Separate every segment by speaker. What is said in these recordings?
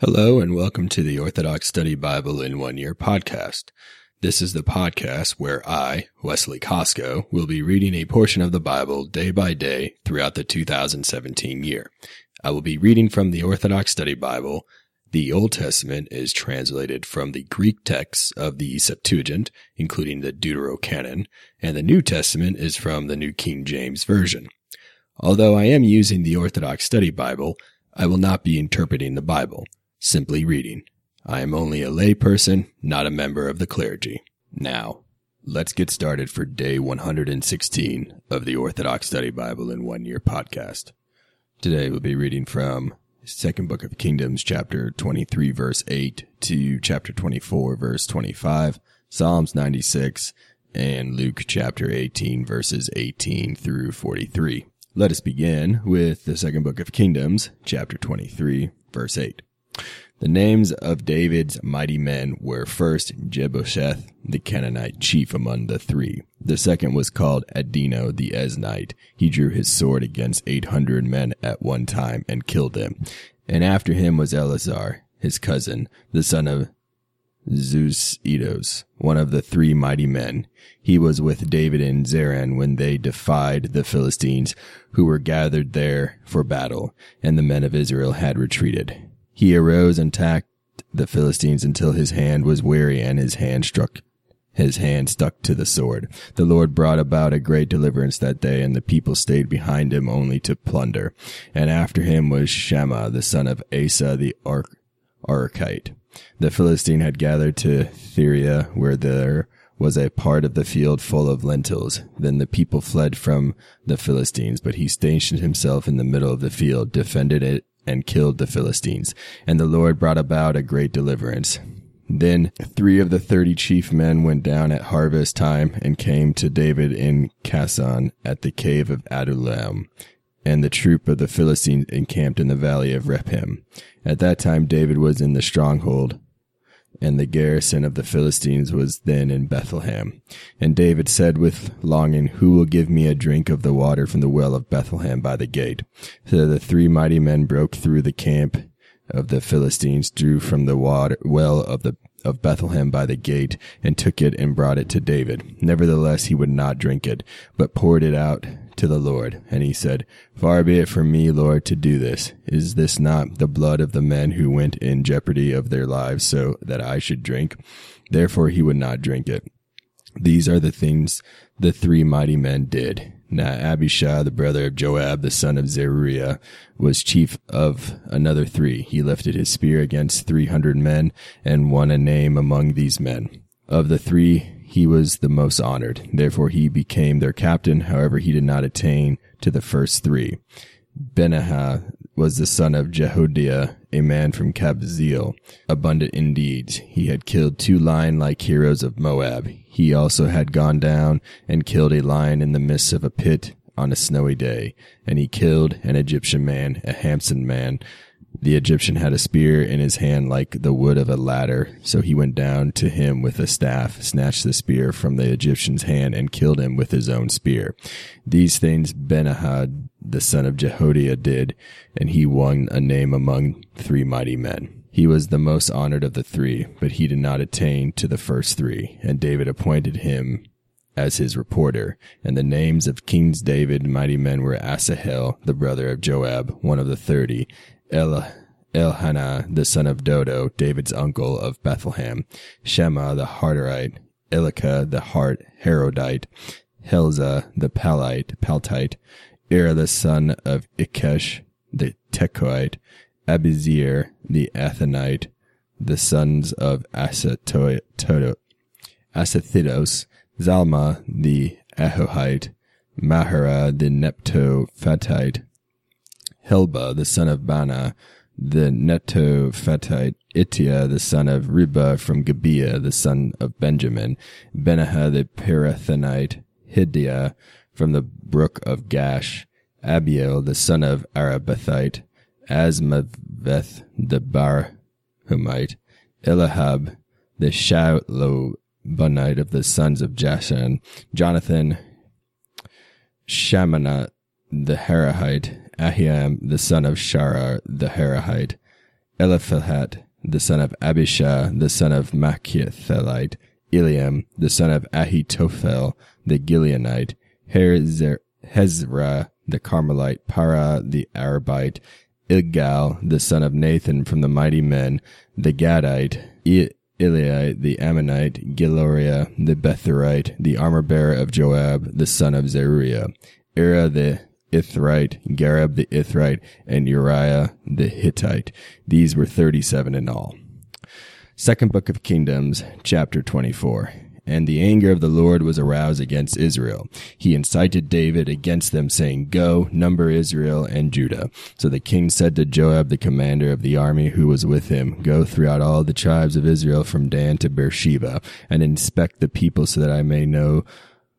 Speaker 1: Hello, and welcome to the Orthodox Study Bible in One Year podcast. This is the podcast where I, Wesley Costco, will be reading a portion of the Bible day by day throughout the 2017 year. I will be reading from the Orthodox Study Bible. The Old Testament is translated from the Greek texts of the Septuagint, including the Deuterocanon, and the New Testament is from the New King James Version. Although I am using the Orthodox Study Bible, I will not be interpreting the Bible simply reading. I am only a layperson, not a member of the clergy. Now, let's get started for day 116 of the Orthodox Study Bible in One Year podcast. Today we'll be reading from Second Book of Kingdoms, chapter 23, verse 8 to chapter 24, verse 25, Psalms 96, and Luke chapter 18, verses 18 through 43. Let us begin with the Second Book of Kingdoms, chapter 23, verse 8. The names of David's mighty men were first Jebusheth, the Canaanite chief among the three. The second was called Adino the Esnite. He drew his sword against eight hundred men at one time and killed them. And after him was Eleazar, his cousin, the son of Zeus one of the three mighty men. He was with David in Zaran when they defied the Philistines, who were gathered there for battle, and the men of Israel had retreated. He arose and attacked the Philistines until his hand was weary and his hand struck his hand stuck to the sword. The Lord brought about a great deliverance that day, and the people stayed behind him only to plunder. And after him was Shammah, the son of Asa the Ar- Archite. The Philistine had gathered to Theria, where there was a part of the field full of lentils. Then the people fled from the Philistines, but he stationed himself in the middle of the field, defended it, and killed the Philistines. And the Lord brought about a great deliverance. Then three of the thirty chief men went down at harvest time and came to David in Casson at the cave of Adullam. And the troop of the Philistines encamped in the valley of Rephaim. At that time David was in the stronghold and the garrison of the Philistines was then in Bethlehem. And David said with longing, Who will give me a drink of the water from the well of Bethlehem by the gate? So the three mighty men broke through the camp of the Philistines, drew from the water well of the of Bethlehem by the gate, and took it and brought it to David. Nevertheless, he would not drink it, but poured it out to the Lord. And he said, Far be it from me, Lord, to do this. Is this not the blood of the men who went in jeopardy of their lives so that I should drink? Therefore he would not drink it. These are the things the three mighty men did. Now Abishai, the brother of Joab, the son of Zeruiah, was chief of another three. He lifted his spear against three hundred men and won a name among these men. Of the three, he was the most honored. Therefore he became their captain. However, he did not attain to the first three. Benaiah was the son of Jehoiada, a man from Kabzeel, abundant in deeds. He had killed two lion-like heroes of Moab. He also had gone down and killed a lion in the midst of a pit on a snowy day, and he killed an Egyptian man, a handsome man, the Egyptian had a spear in his hand like the wood of a ladder, so he went down to him with a staff, snatched the spear from the Egyptian's hand, and killed him with his own spear. These things Benaiah, the son of Jehoiada, did, and he won a name among three mighty men. He was the most honored of the three, but he did not attain to the first three, and David appointed him as his reporter, and the names of Kings David mighty men were Asahel, the brother of Joab, one of the thirty, El, Elhanah, the son of Dodo, David's uncle of Bethlehem, Shema the Harterite, Elika the Hart Herodite, Helza the Palite, Paltite, Ira the son of Ikesh the Tekoite, Abizir the Athenite, the sons of Asathidos, Zalma the Ahohite, Mahara the Neptophatite, Helba, the son of Bana, the Netophathite, Ittia, the son of Riba from Gibeah, the son of Benjamin, Benaiah the Pirathonite, Hidia from the brook of Gash, Abiel, the son of Arabathite, Asmaveth the Barhumite, Elihab, the Shalobonite of the sons of Jashan, Jonathan, Shamanah the Harahite, Ahiam the son of Sharar the Harahite, Eliphalet, the son of Abishai, the son of Machithelite, Eliam, the son of Ahitophel, the Gileonite, Hezrah, the Carmelite, Para, the Arabite, Igal, the son of Nathan from the mighty men, the Gadite, Eliite, the Ammonite, Giloria, the Betherite, the armor bearer of Joab, the son of Zeruiah, Ira the Ithrite, Gareb the Ithrite, and Uriah the Hittite. These were 37 in all. Second Book of Kingdoms, chapter 24. And the anger of the Lord was aroused against Israel. He incited David against them, saying, Go, number Israel and Judah. So the king said to Joab, the commander of the army who was with him, Go throughout all the tribes of Israel from Dan to Beersheba, and inspect the people so that I may know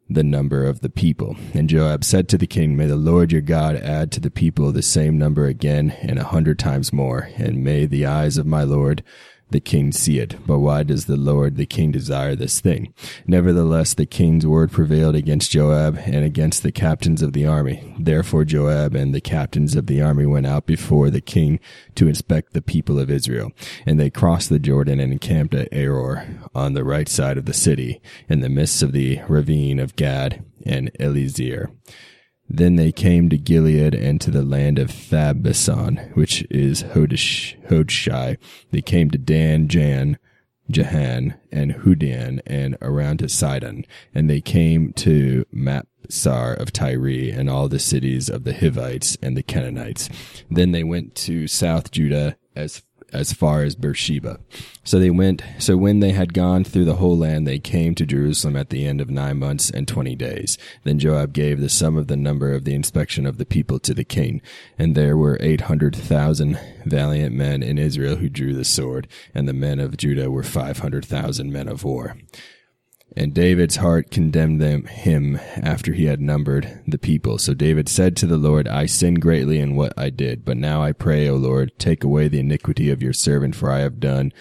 Speaker 1: the number of the people. And Joab said to the king, May the Lord your God add to the people the same number again and a hundred times more, and may the eyes of my Lord the king see it. But why does the Lord the king desire this thing? Nevertheless, the king's word prevailed against Joab and against the captains of the army. Therefore Joab and the captains of the army went out before the king to inspect the people of Israel. And they crossed the Jordan and encamped at Aroer on the right side of the city, in the midst of the ravine of Gad and Eliezer. Then they came to Gilead and to the land of Thabason, which is Hodish, Hodshai. They came to Dan, Jan, Jahan, and Hudan, and around to Sidon. And they came to Mapsar of Tyre, and all the cities of the Hivites and the Canaanites. Then they went to South Judah as as far as Beersheba. So they went, so when they had gone through the whole land, they came to Jerusalem at the end of nine months and twenty days. Then Joab gave the sum of the number of the inspection of the people to the king. And there were eight hundred thousand valiant men in Israel who drew the sword, and the men of Judah were five hundred thousand men of war. And David's heart condemned them him after he had numbered the people. So David said to the Lord, I sinned greatly in what I did, but now I pray, O Lord, take away the iniquity of your servant, for I have done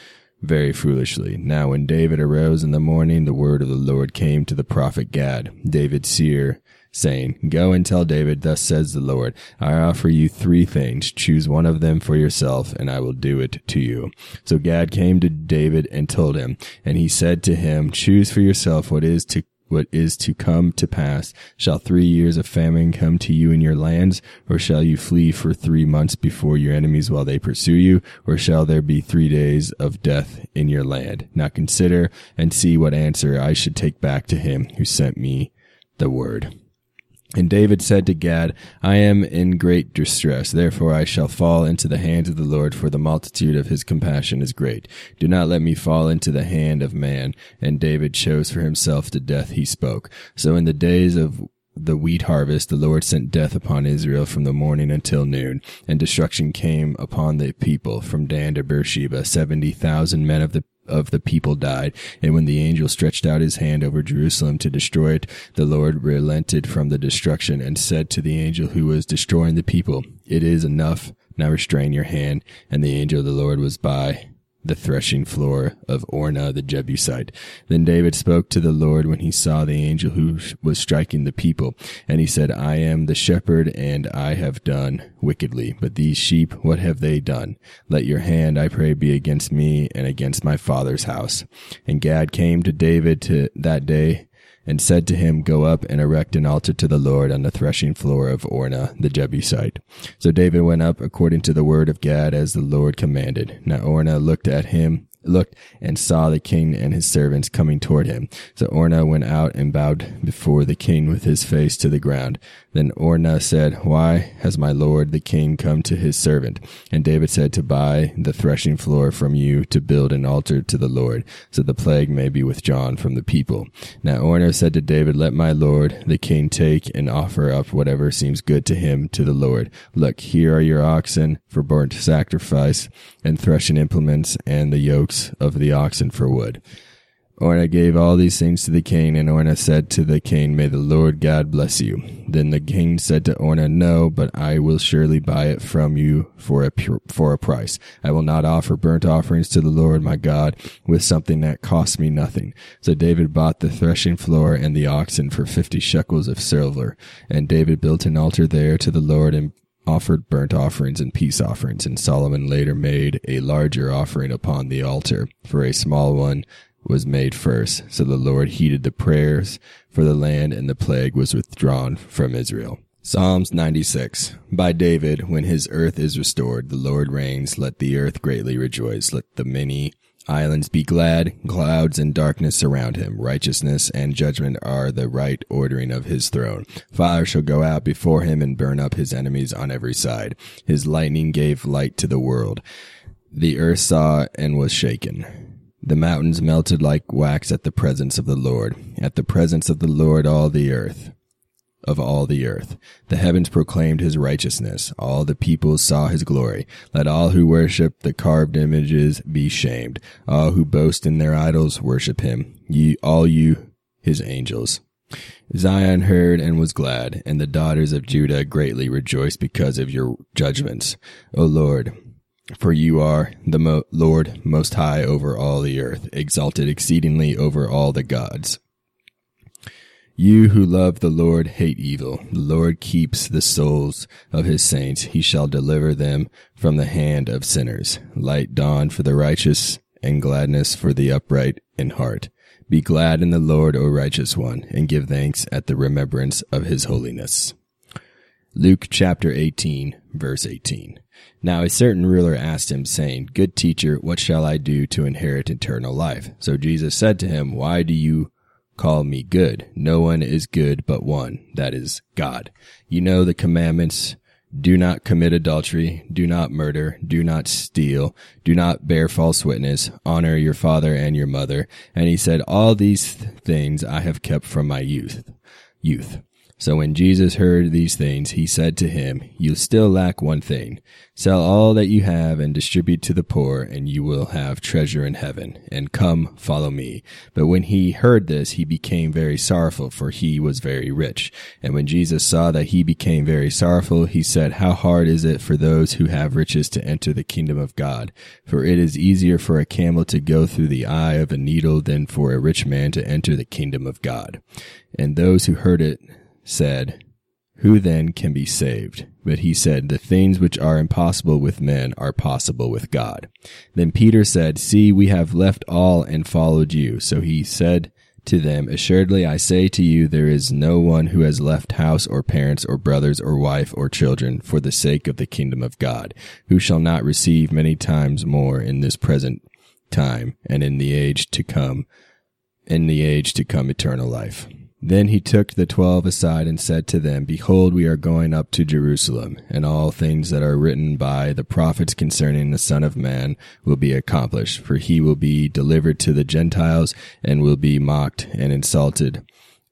Speaker 1: very foolishly. Now when David arose in the morning, the word of the Lord came to the prophet Gad, David's seer, saying, Go and tell David, thus says the Lord, I offer you three things. Choose one of them for yourself, and I will do it to you. So Gad came to David and told him, and he said to him, Choose for yourself what is to what is to come to pass. Shall three years of famine come to you in your lands, or shall you flee for three months before your enemies while they pursue you, or shall there be three days of death in your land? Now consider and see what answer I should take back to him who sent me the word. And David said to Gad, I am in great distress, therefore I shall fall into the hands of the Lord, for the multitude of his compassion is great. Do not let me fall into the hand of man. And David chose for himself the death he spoke. So in the days of the wheat harvest, the Lord sent death upon Israel from the morning until noon, and destruction came upon the people from Dan to Beersheba. Seventy thousand men of the of the people died. And when the angel stretched out his hand over Jerusalem to destroy it, the Lord relented from the destruction and said to the angel who was destroying the people, It is enough. Now restrain your hand. And the angel of the Lord was by the threshing floor of Ornah the Jebusite. Then David spoke to the Lord when he saw the angel who was striking the people. And he said, I am the shepherd and I have done wickedly. But these sheep, what have they done? Let your hand, I pray, be against me and against my father's house. And Gad came to David to that day and said to him, Go up and erect an altar to the Lord on the threshing floor of Ornah the Jebusite. So David went up according to the word of Gad as the Lord commanded. Now Ornah looked at him looked and saw the king and his servants coming toward him. So Ornah went out and bowed before the king with his face to the ground. Then Ornah said, Why has my lord the king come to his servant? And David said, To buy the threshing floor from you to build an altar to the Lord, so the plague may be withdrawn from the people. Now Ornah said to David, Let my lord the king take and offer up whatever seems good to him to the Lord. Look, here are your oxen for burnt sacrifice, and threshing implements, and the yokes of the oxen for wood. Ornah gave all these things to the king, and Ornah said to the king, May the Lord God bless you. Then the king said to Ornah, No, but I will surely buy it from you for a pure, for a price. I will not offer burnt offerings to the Lord my God with something that costs me nothing. So David bought the threshing floor and the oxen for fifty shekels of silver, and David built an altar there to the Lord and offered burnt offerings and peace offerings, and Solomon later made a larger offering upon the altar, for a small one was made first. So the Lord heeded the prayers for the land, and the plague was withdrawn from Israel. Psalms 96 By David, when his earth is restored, the Lord reigns, let the earth greatly rejoice, let the many islands be glad, clouds and darkness surround him. Righteousness and judgment are the right ordering of his throne. Fire shall go out before him and burn up his enemies on every side. His lightning gave light to the world. The earth saw and was shaken. The mountains melted like wax at the presence of the Lord. At the presence of the Lord all the earth of all the earth. The heavens proclaimed his righteousness. All the peoples saw his glory. Let all who worship the carved images be shamed. All who boast in their idols worship him. Ye, all you, his angels. Zion heard and was glad, and the daughters of Judah greatly rejoiced because of your judgments. O Lord, for you are the Mo- Lord most high over all the earth, exalted exceedingly over all the gods. You who love the Lord hate evil. The Lord keeps the souls of his saints. He shall deliver them from the hand of sinners. Light dawn for the righteous and gladness for the upright in heart. Be glad in the Lord, O righteous one, and give thanks at the remembrance of his holiness. Luke chapter 18, verse 18. Now a certain ruler asked him, saying, Good teacher, what shall I do to inherit eternal life? So Jesus said to him, Why do you call me good. No one is good but one, that is God. You know the commandments. Do not commit adultery. Do not murder. Do not steal. Do not bear false witness. Honor your father and your mother. And he said, all these th- things I have kept from my youth. Youth. So when Jesus heard these things, he said to him, You still lack one thing. Sell all that you have and distribute to the poor, and you will have treasure in heaven. And come, follow me. But when he heard this, he became very sorrowful, for he was very rich. And when Jesus saw that he became very sorrowful, he said, How hard is it for those who have riches to enter the kingdom of God? For it is easier for a camel to go through the eye of a needle than for a rich man to enter the kingdom of God. And those who heard it, said, Who then can be saved? But he said, The things which are impossible with men are possible with God. Then Peter said, See, we have left all and followed you. So he said to them, Assuredly I say to you, there is no one who has left house or parents or brothers or wife or children for the sake of the kingdom of God, who shall not receive many times more in this present time and in the age to come, in the age to come eternal life. Then he took the twelve aside and said to them, Behold, we are going up to Jerusalem, and all things that are written by the prophets concerning the Son of Man will be accomplished, for he will be delivered to the Gentiles, and will be mocked and insulted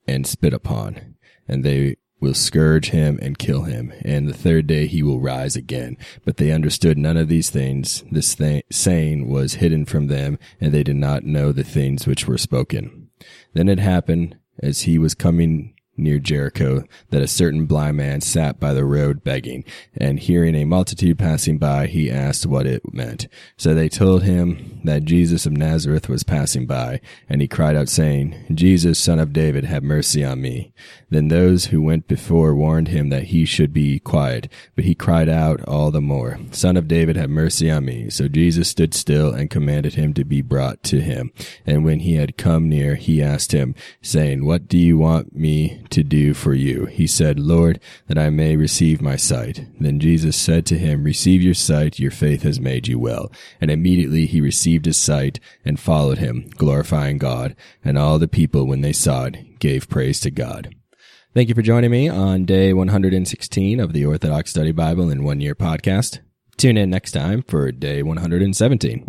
Speaker 1: and spit upon. And they will scourge him and kill him, and the third day he will rise again. But they understood none of these things. This th- saying was hidden from them, and they did not know the things which were spoken. Then it happened as he was coming near Jericho that a certain blind man sat by the road begging, and hearing a multitude passing by, he asked what it meant. So they told him that Jesus of Nazareth was passing by, and he cried out saying, Jesus, son of David, have mercy on me. Then those who went before warned him that he should be quiet, but he cried out all the more, Son of David, have mercy on me. So Jesus stood still and commanded him to be brought to him. And when he had come near, he asked him, saying, What do you want me to do for you? He said, Lord, that I may receive my sight. Then Jesus said to him, Receive your sight, your faith has made you well. And immediately he received his sight and followed him, glorifying God. And all the people, when they saw it, gave praise to God. Thank you for joining me on day 116 of the Orthodox Study Bible in One Year podcast. Tune in next time for day 117.